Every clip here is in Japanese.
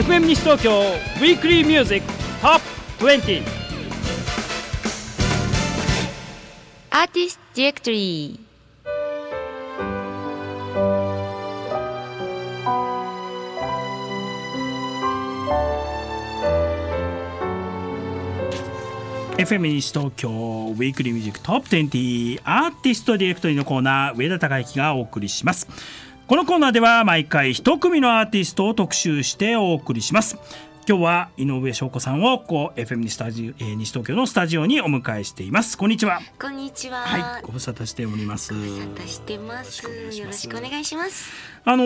FM 西東京ウィークリーミュージックトップ20アーティストディレクトリー FM 西東京ウィークリーミュージックトップ20アーティストディレクトリーのコーナー上田孝之がお送りしますこのコーナーでは毎回一組のアーティストを特集してお送りします。今日は井上翔子さんをこう FM 西スタジオ、えー、西東京のスタジオにお迎えしています。こんにちは。こんにちは。はいご無沙汰しております。ご無沙汰してます。よろしくお願いします。あの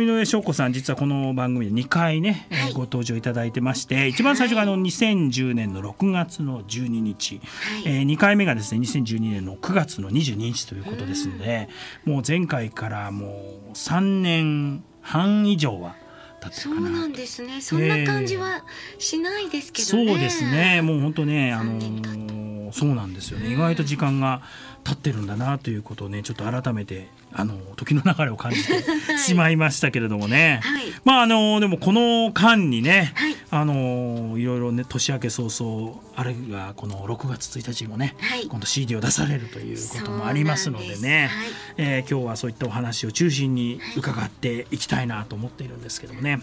井上翔子さん実はこの番組で2回ね、はい。ご登場いただいてまして一番最初があの2010年の6月の12日、はい。えー、2回目がですね2012年の9月の22日ということですので、もう前回からもう3年半以上は経ってそうるかななんですね。そんな感じはしないですけそどね、うですね。もう本当ねあの三そうなんですよね。意外と時間が経ってるんだなということをねちょっと改めてあの時の流れを感じて しまいましたけれどもね、はい。まああのでもこの間にね、はい。あのいろいろね年明け早々あるいはこの6月1日にもね、はい。今度 CD を出されるということもありますのでね。はい。えー今日はそういったお話を中心に伺っていきたいなと思っているんですけどもね、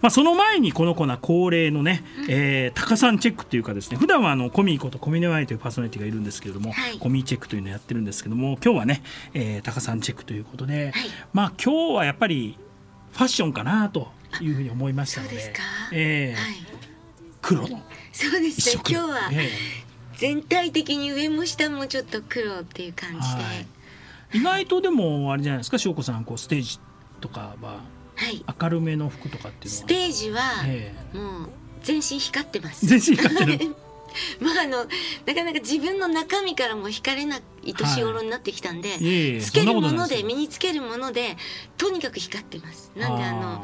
まあ、その前にこのコーナー恒例のね、えー、タカさんチェックというかですね普段はあのコミーことコミネワイというパーソナリティがいるんですけれども、はい。コミーチェックというのをやってるんですけども今日はね、えー、タカさんチェックということで、はい。まあ今日はやっぱりファッションかなというふうに思いましたのでそうですか？えーはい。黒。のそうですね。今日はえ全体的に上も下もちょっと黒っていう感じで。意外とでもあれじゃないですか？翔子さんこうステージとかは明るめの服とかっていうのスはテージはえ。もう全身光ってます。全身光ってる まああのなかなか自分の中身からも光れない年頃になってきたんで、い。えいえつけるもので身につけるものでとにかく光ってます。なんであの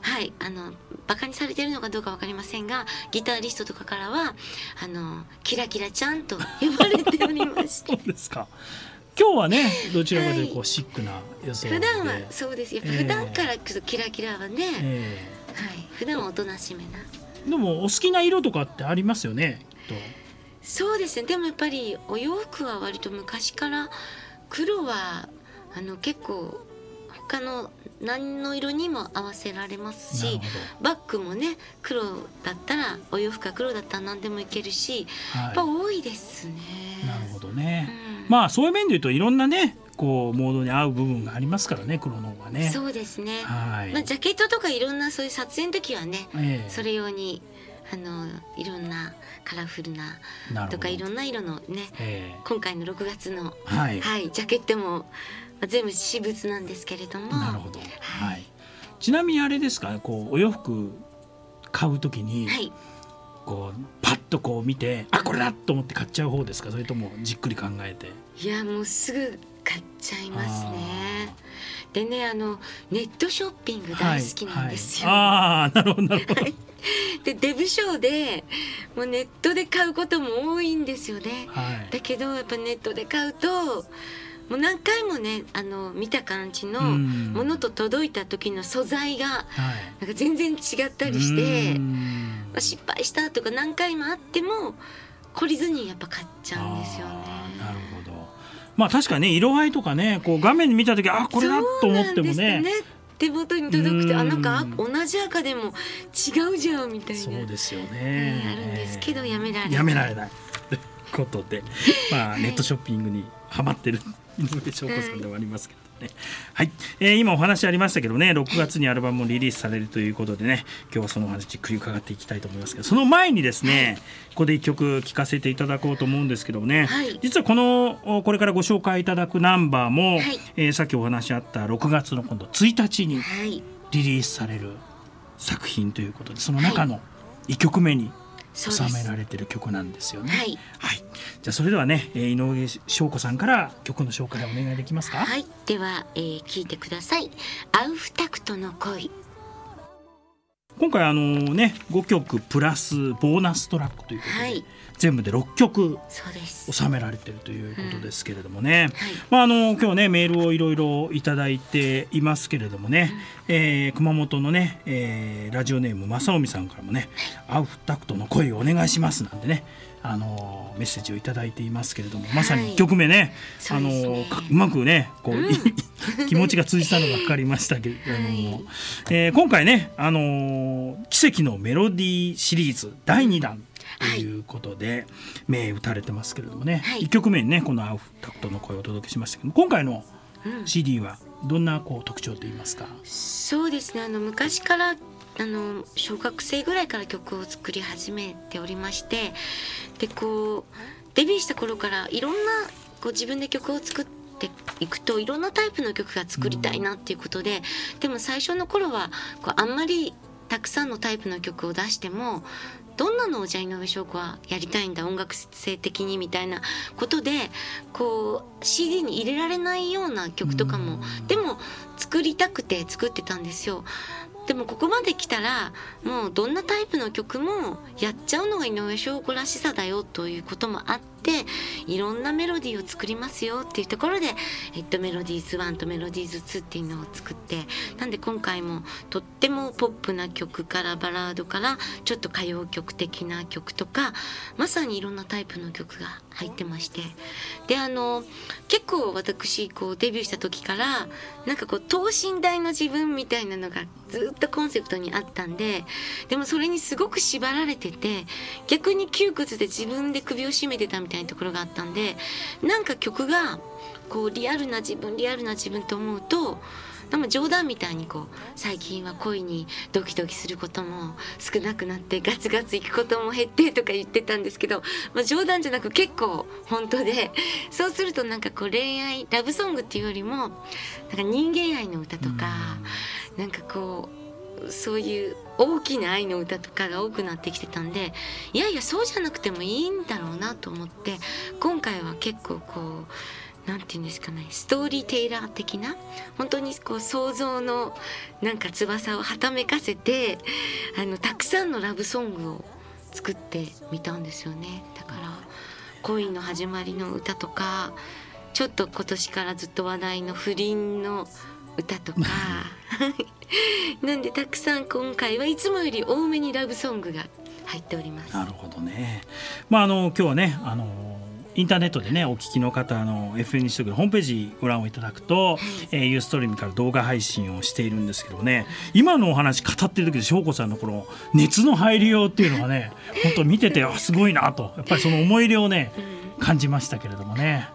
はいあのバカにされてるのかどうかわかりませんがギタリストとかからはあのキラキラちゃんと呼ばれておりまし そうですか。今日はねどちらかというとこうシックな予想で。普段はそうですやっぱええ。普段からちょっとキラキラはね、えはい。普段はおとなしめな。えでもお好きな色とかってありますよねきっそうですね。でもやっぱりお洋服は割と昔から黒はあの結構他の何の色にも合わせられますしバッグもね黒だったらお洋服が黒だったら何でもいけるし、とやっぱは多いですね。いなるほどね、うん。まあそういう面で言うといろんなねこうモードに合う部分がありますからね黒の方がね。そうですね、はい、まあ、ジャケットとかいろんなそういう撮影の時はね、ええ。それ用にあのいろんなカラフルなとかいろんな色のねえ今回の6月の、えはい、はい、ジャケットも、まあ、全部私物なんですけれども。なるほど、ははい。い、ちなみにあれですか？こうお洋服買うときに、はい、こうパッとこう見てあこれだと思って買っちゃう方ですか？それともじっくり考えて？いやもうすぐ買っちゃいますねでねあのネットショッピング大好きなんですよ、はいはい。ああなるほどなるほど、でデブ賞でもうネットで買うことも多いんですよね。はい。だけどやっぱネットで買うともう何回もねあの見た感じのうん。ものと届いた時の素材がはい。なんか全然違ったりしてまあ失敗したとか何回もあっても懲りずにやっぱ買っちゃうんですよね。なるほど。まあ確かにね色合いとかねこう画面に見た時あこれだと思ってもね。手元に届くとうん。あなんかあ同じ赤でも違うじゃんみたいな。そうですよね。ねあるんですけどやめられない。やめられない。ということで。まあはいネットショッピングにハマってる井上翔子さんではありますけどね。はい、えー今お話ありましたけどね6月にアルバムもリリースされるということでね今日はそのお話じっくり伺っていきたいと思いますけどその前にですねここで一曲聴かせていただこうと思うんですけどもね、はい。実はこのおこれからご紹介いただくナンバーも、はい。えーさっきお話あった6月の今度1日にはい。リリースされる作品ということでその中の1曲目に収められてる曲なんですよね。はい。はい、じゃあそれではね、えー井上翔子さんから曲の紹介をお願いできますか？はい。では、えー聞いてください。アウフタクトの恋今回あのね5曲プラスボーナストラックということで、はい。全部で6曲収められてるということですけれどもね、はい。まあ、あの今日ねメールをいろいろいただいていますけれどもね、えー熊本のね、えーラジオネーム正臣さんからもね「アウフタクトの声をお願いします」なんてねあのメッセージをいただいていますけれどもまさに1曲目ね,、そうあのねかうまくねこう、気持ちが通じたのが分かりましたけれども、はい。えー今回ね、あの奇跡のメロディーシリーズ第2弾ということで、名打たれてますけれどもね、はい。1曲目にねこの「アウフタクトの声」をお届けしましたけど今回のうん。CD はどんなこう特徴といいますか、そうですね。あの昔からあの小学生ぐらいから曲を作り始めておりましてでこうデビューした頃からいろんなこう自分で曲を作っていくといろんなタイプの曲が作りたいなっていうことで、でも最初の頃はこうあんまりたくさんのタイプの曲を出してもどんなのをじゃあ井上翔子はやりたいんだ音楽性的にみたいなことでこう CD に入れられないような曲とかもでも作りたくて作ってたんですよ。でもここまで来たらもうどんなタイプの曲もやっちゃうのが井上翔子らしさだよということもあっていろんなメロディーを作りますよっていうところで、えっと、メロディーズ1とメロディーズ2っていうのを作ってなんで今回もとってもポップな曲からバラードからちょっと歌謡曲的な曲とかまさにいろんなタイプの曲が入ってまして。であの結構私こうデビューした時からなんかこう等身大の自分みたいなのがずっとコンセプトにあったんででもそれにすごく縛られてて逆に窮屈で自分で首を絞めてたみたいなところがあったんでなんか曲がこうリアルな自分リアルな自分と思うとでも冗談みたいにこう最近は恋にドキドキすることも少なくなってガツガツ行くことも減ってとか言ってたんですけど、まあ、冗談じゃなく結構本当でそうするとなんかこう恋愛ラブソングっていうよりもなんか人間愛の歌とかなんかこうそういう大きな愛の歌とかが多くなってきてたんでいやいやそうじゃなくてもいいんだろうなと思って今回は結構こうなんて言うんですかねストーリーテイラー的な本当にこう想像のなんか翼をはためかせてあのたくさんのラブソングを作ってみたんですよね。だから恋の始まりの歌とかちょっと今年からずっと話題の不倫の歌とか。なんでたくさん今回はいつもより多めにラブソングが入っております。なるほどね。まああの今日はねあのインターネットでねお聞きの方あの FN 西東京のホームページご覧をいただくと、えーユーストリームから動画配信をしているんですけどね。今のお話語ってる時で翔子さんのこの熱の入りようっていうのがね 本当見ててあすごいなと。やっぱりその思い入れをね感じましたけれどもね。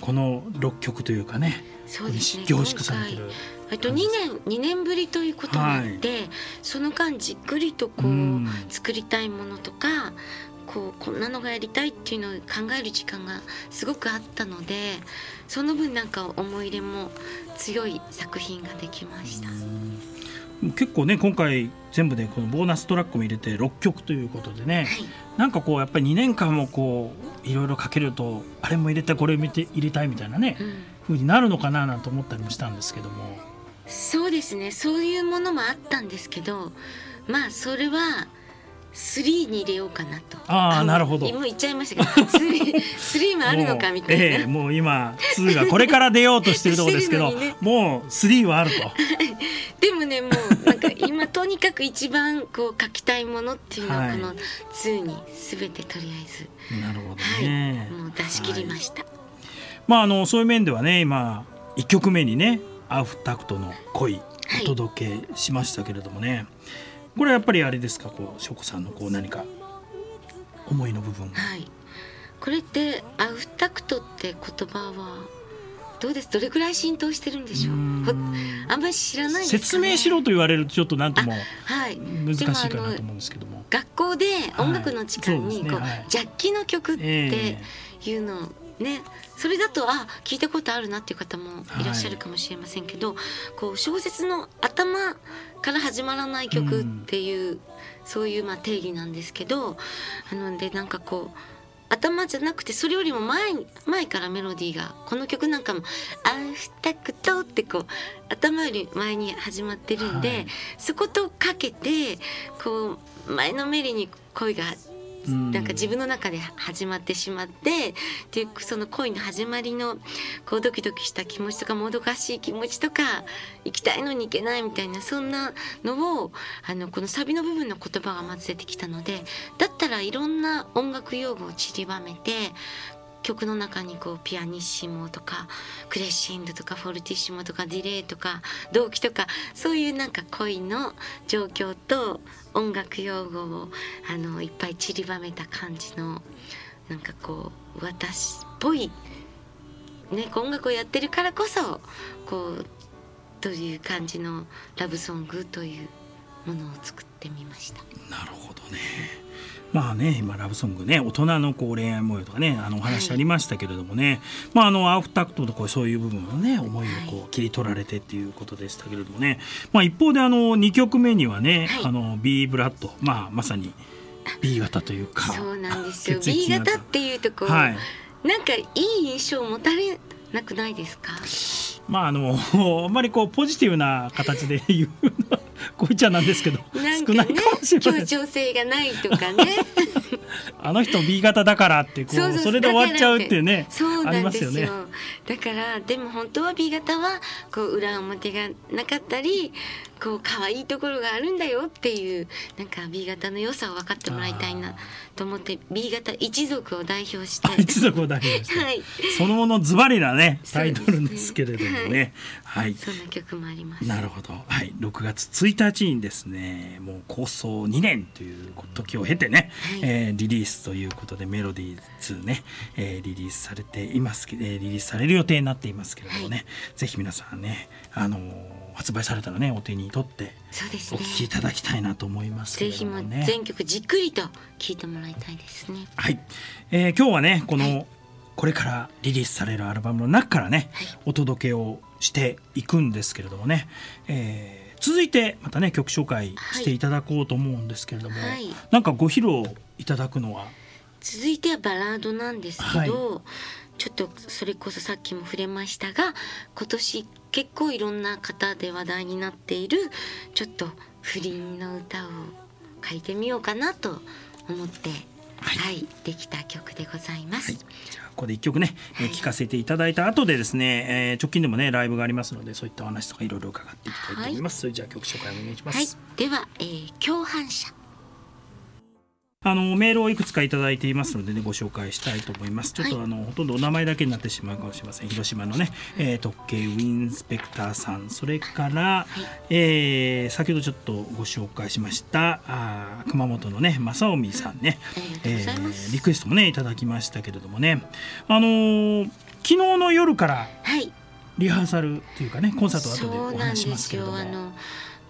この6曲というかねそうですね。凝縮されてる。えっと2年2年ぶりということもあって、その間じっくりとこう、うん。作りたいものとかこうこんなのがやりたいっていうのを考える時間がすごくあったのでその分なんか思い入れも強い作品ができました。結構ね今回全部でこのボーナストラックも入れて6曲ということでね、はい。なんかこうやっぱり2年間もこういろいろかけるとあれも入れたいこれも入れたいみたいなね、うん風になるのかななんて思ったりもしたんですけども。そうですね。そういうものもあったんですけどまあそれは3に入れようかなと。あーのなるほど。今言っちゃいましたけど 3, 3 もあるのかみたいな、もう,、ええもう今2がこれから出ようとしてるところですけど、ね。もう3はあると。でもねもうなんか今とにかく一番こう書きたいものっていうのをはい。この2に全てとりあえず、なるほどはい。ね。もう出し切りました、まああのそういう面ではね今1曲目にね「アウフタクトの恋」お届けしましたけれどもね、これはやっぱりあれですか？こう翔子さんのこう何か思いの部分。がはい。これってアウフタクトって言葉はどうです？どれくらい浸透してるんでしょう？あんまり知らないね、説明しろと言われるとちょっと何ともはい。難しいかなと思うんですけども。学校で音楽の時間にこう、ですね。はい。ジャッキの曲ってえ。いうのをね。それだとあ聞いたことあるなっていう方もいらっしゃるかもしれませんけど、こう小説の頭から始まらない曲っていう、そういうまあ定義なんですけどあのでなんかこう頭じゃなくてそれよりも前に前からメロディーがこの曲なんかも「アフタクト」ってこう頭より前に始まってるんで、はい。そことかけてこう前のめりに恋がうんなんか自分の中で始まってしまってっていうその恋の始まりのこうドキドキした気持ちとかもどかしい気持ちとか行きたいのに行けないみたいなそんなのをあのこのサビの部分の言葉がまず出てきたのでだったらいろんな音楽用語を散りばめて曲の中にこうピアニッシモとかクレッシンドとかフォルティッシモとかディレイとか同期とかそういうなんか恋の状況と音楽用語をあのいっぱい散りばめた感じのなんかこう私っぽい、ね、音楽をやってるからこそこうという感じのラブソングというものを作ってみました。なるほどね。まあね今ラブソングね大人のこう恋愛模様とかねあのお話ありましたけれどもね、まああのアフタクトとかそういう部分のね思いをこう切り取られてっていうことでしたけれどもね、まあ一方であの2曲目にはね、はい。あの B ブラッド。まあまさに B 型というかそうなんですよ。B 型。型っていうとこう、はい。なんかいい印象を持たれなくないですか？まああの あんまりこうポジティブな形で言うのはこういっちゃなんですけどなんかね少ないかもしれません協調性がないとかね。あの人 B 型だからってこうそれで終わっちゃうっていうねそうなんですよ。ますよね。だからでも本当は B 型はこう裏表がなかったりこう可愛いところがあるんだよっていうなんか B 型の良さを分かってもらいたいなと思って B 型一族を代表して。一族を代表して、はい。そのものズバリなねタイトルですけれどもね。はい、そんな曲もあります。なるほど、はい、6月1日にですねもう構想2年という時を経てね、はい。えーリリースということでメロディー2ね、えーリリースされていますけ、えーリリースされる予定になっていますけれどもね、はぜひ皆さんね、あのー発売されたらねお手に取ってお聴きいただきたいなと思いますけれぜひもうどもね。全曲じっくりと聴いてもらいたいですね。はい、えー今日はねこの、はい。これからリリースされるアルバムの中からね、はい。お届けをしていくんですけれどもね、えー続いてまたね曲紹介していただこうと思うんですけれども、はい。なんかご披露いただくのは続いてはバラードなんですけど、ちょっとそれこそさっきも触れましたが今年結構いろんな方で話題になっているちょっと不倫の歌を書いてみようかなと思って、ははいいできた曲でございます。はい、じゃあここで一曲ね、えーはい。聞かせていただいた後でですね、えー直近でもねライブがありますのでそういったお話とかいろいろ伺っていきたいと思います、それじゃあ曲紹介お願いします、はい、では、えー共犯者あのメールをいくつかいただいていますのでねご紹介したいと思います。ちょっと、はいあのほとんどお名前だけになってしまうかもしれません。広島のね、えー、特警ウィンスペクターさん、それから、えー先ほどちょっとご紹介しましたあー熊本のね正臣さんね、えーリクエストもねいただきましたけれどもね、あのー昨日の夜からはい。リハーサルというかねコンサートを後でお話しますけれども。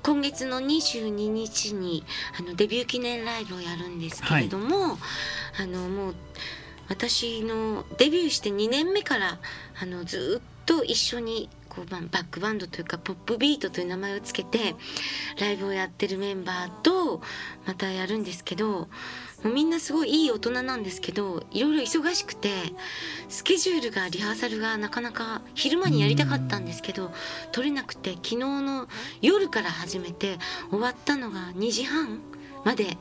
今月の22日にあのデビュー記念ライブをやるんですけれども、あのもう私のデビューして2年目からあのずっと一緒にこうバックバンドというかポップビートという名前をつけてライブをやってるメンバーとまたやるんですけどもうみんなすごいいい大人なんですけどいろいろ忙しくてスケジュールがリハーサルがなかなか昼間にやりたかったんですけど取れなくて昨日の夜から始めて終わったのが2時半まで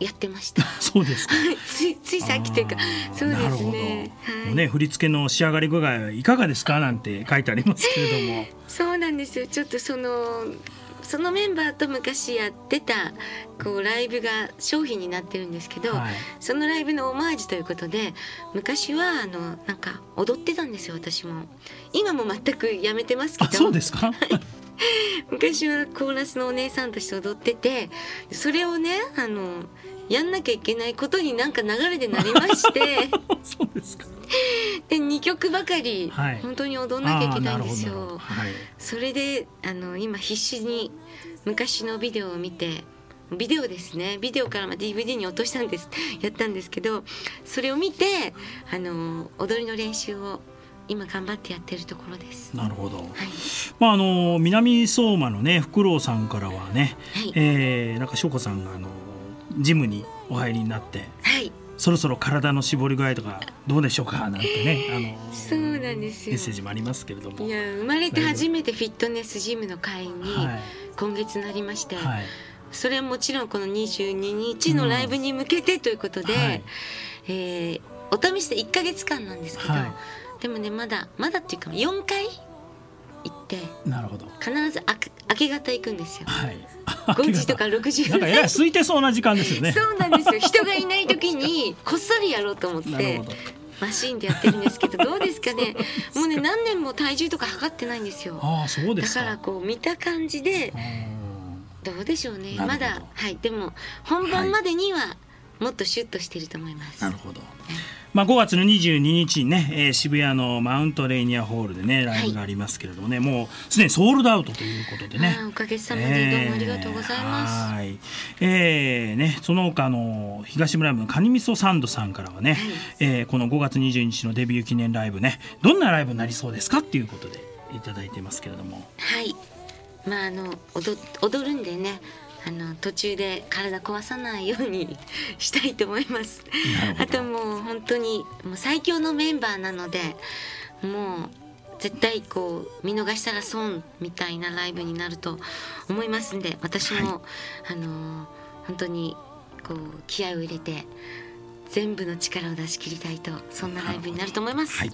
やってました。そうですか。ついついさっきというかそうですね。はいね振り付けの仕上がり具合いかがですか？なんて書いてありますけれども。そうなんですよちょっとそのそのメンバーと昔やってたこうライブが商品になってるんですけど、はいそのライブのオマージュということで昔はあのなんか踊ってたんですよ私も今も全くやめてますけあどそうですか？昔はコーラスのお姉さんとして踊っててそれをねあのやんなきゃいけないことになんか流れでなりまして そうですか。で2曲ばかりはい本当に踊んなきゃいけないんですよ。はい。それであの今必死に昔のビデオを見てビデオですねビデオからまあ DVD に落としたんですやったんですけどそれを見てあの踊りの練習を今頑張ってやってるところです。なるほど。はい、まああの南相馬のねフクロウさんからはね、はい。えーなんか翔子さんがあのジムにお入りになってはい、そろそろ体の絞り具合とかどうでしょうかなんてねあのそうなんですよ。メッセージもありますけれども。いや生まれて初めてフィットネスジムの会員にはい。今月なりまして、はい。それはもちろんこの22日のライブに向けてということで、はい。えーお試しで1ヶ月間なんですけど、はいでもねまだまだっていうか4回行ってなるほど。必ず明け明け方行くんですよ。はい。5時とか6時。なんかえらい空いてそうな時間ですよね。そうなんですよ。人がいない時にこっそりやろうと思ってマシーンでやってるんですけど どうですかね。もうね何年も体重とか測ってないんですよ。ああそうでだすか。からこう見た感じでどうでしょうね。まだはい。でも本番までにはもっとシュッとしてると思います、なるほど。まあ、5月の22日にね、えー渋谷のマウントレーニアホールでねライブがありますけれどもね、もうすでにソールドアウトということでね。おかげさまでどうもありがとうございます、はい。えーね、その他の東村山のカニ味噌サンドさんからはね、はい。えーこの5月22日のデビュー記念ライブね、どんなライブになりそうですかっていうことでいただいてますけれども。はい。まああの踊踊るんでねあの途中で体壊さないようにしたいと思います。あともう本当にもう最強のメンバーなのでもう絶対こう見逃したら損みたいなライブになると思いますんで私も、あの本当にこう気合を入れて全部の力を出し切りたいとそんなライブになると思います。はい、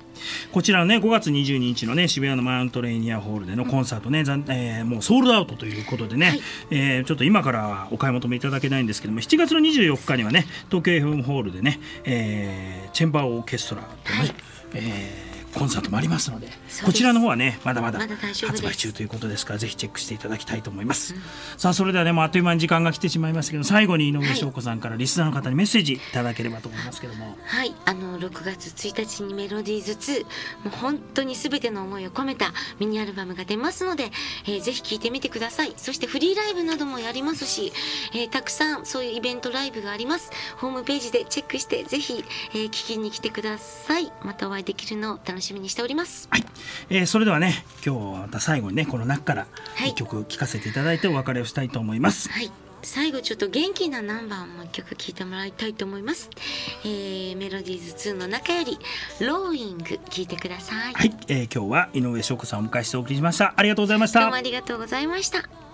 こちらのね5月22日のね渋谷のマウントレーニアホールでのコンサートね、ざんえーもうソールドアウトということでね、はい。えーちょっと今からはお買い求めいただけないんですけども7月の24日にはね東京 FM ホールでね、えーチェンバーオーケストラとね、はい。えーコンサートもありますのです。こちらの方はねまだまだ発売中ということですからぜひチェックしていただきたいと思います、さあそれではねもうあっという間に時間が来てしまいましたけど最後に井上翔子さんからリスナーの方にメッセージいただければと思いますけども。はい、あの6月1日にメロディーズ2もう本当に全ての思いを込めたミニアルバムが出ますので、えーぜひ聴いてみてください。そしてフリーライブなどもやりますし、えーたくさんそういうイベントライブがあります。ホームページでチェックしてぜひ、えー聞きに来てください。またお会いできるのを楽しみにしております。はい、えーそれではね今日はまた最後にねこの中からはい。一曲聴かせていただいてお別れをしたいと思います。はい。最後ちょっと元気なナンバーをもう一曲聴いてもらいたいと思います、えーメロディーズ2の中より「ローイング」聴いてください、はい、えー今日は井上翔子さんをお迎えしてお送りしました。ありがとうございました。どうもあ。りがとうございました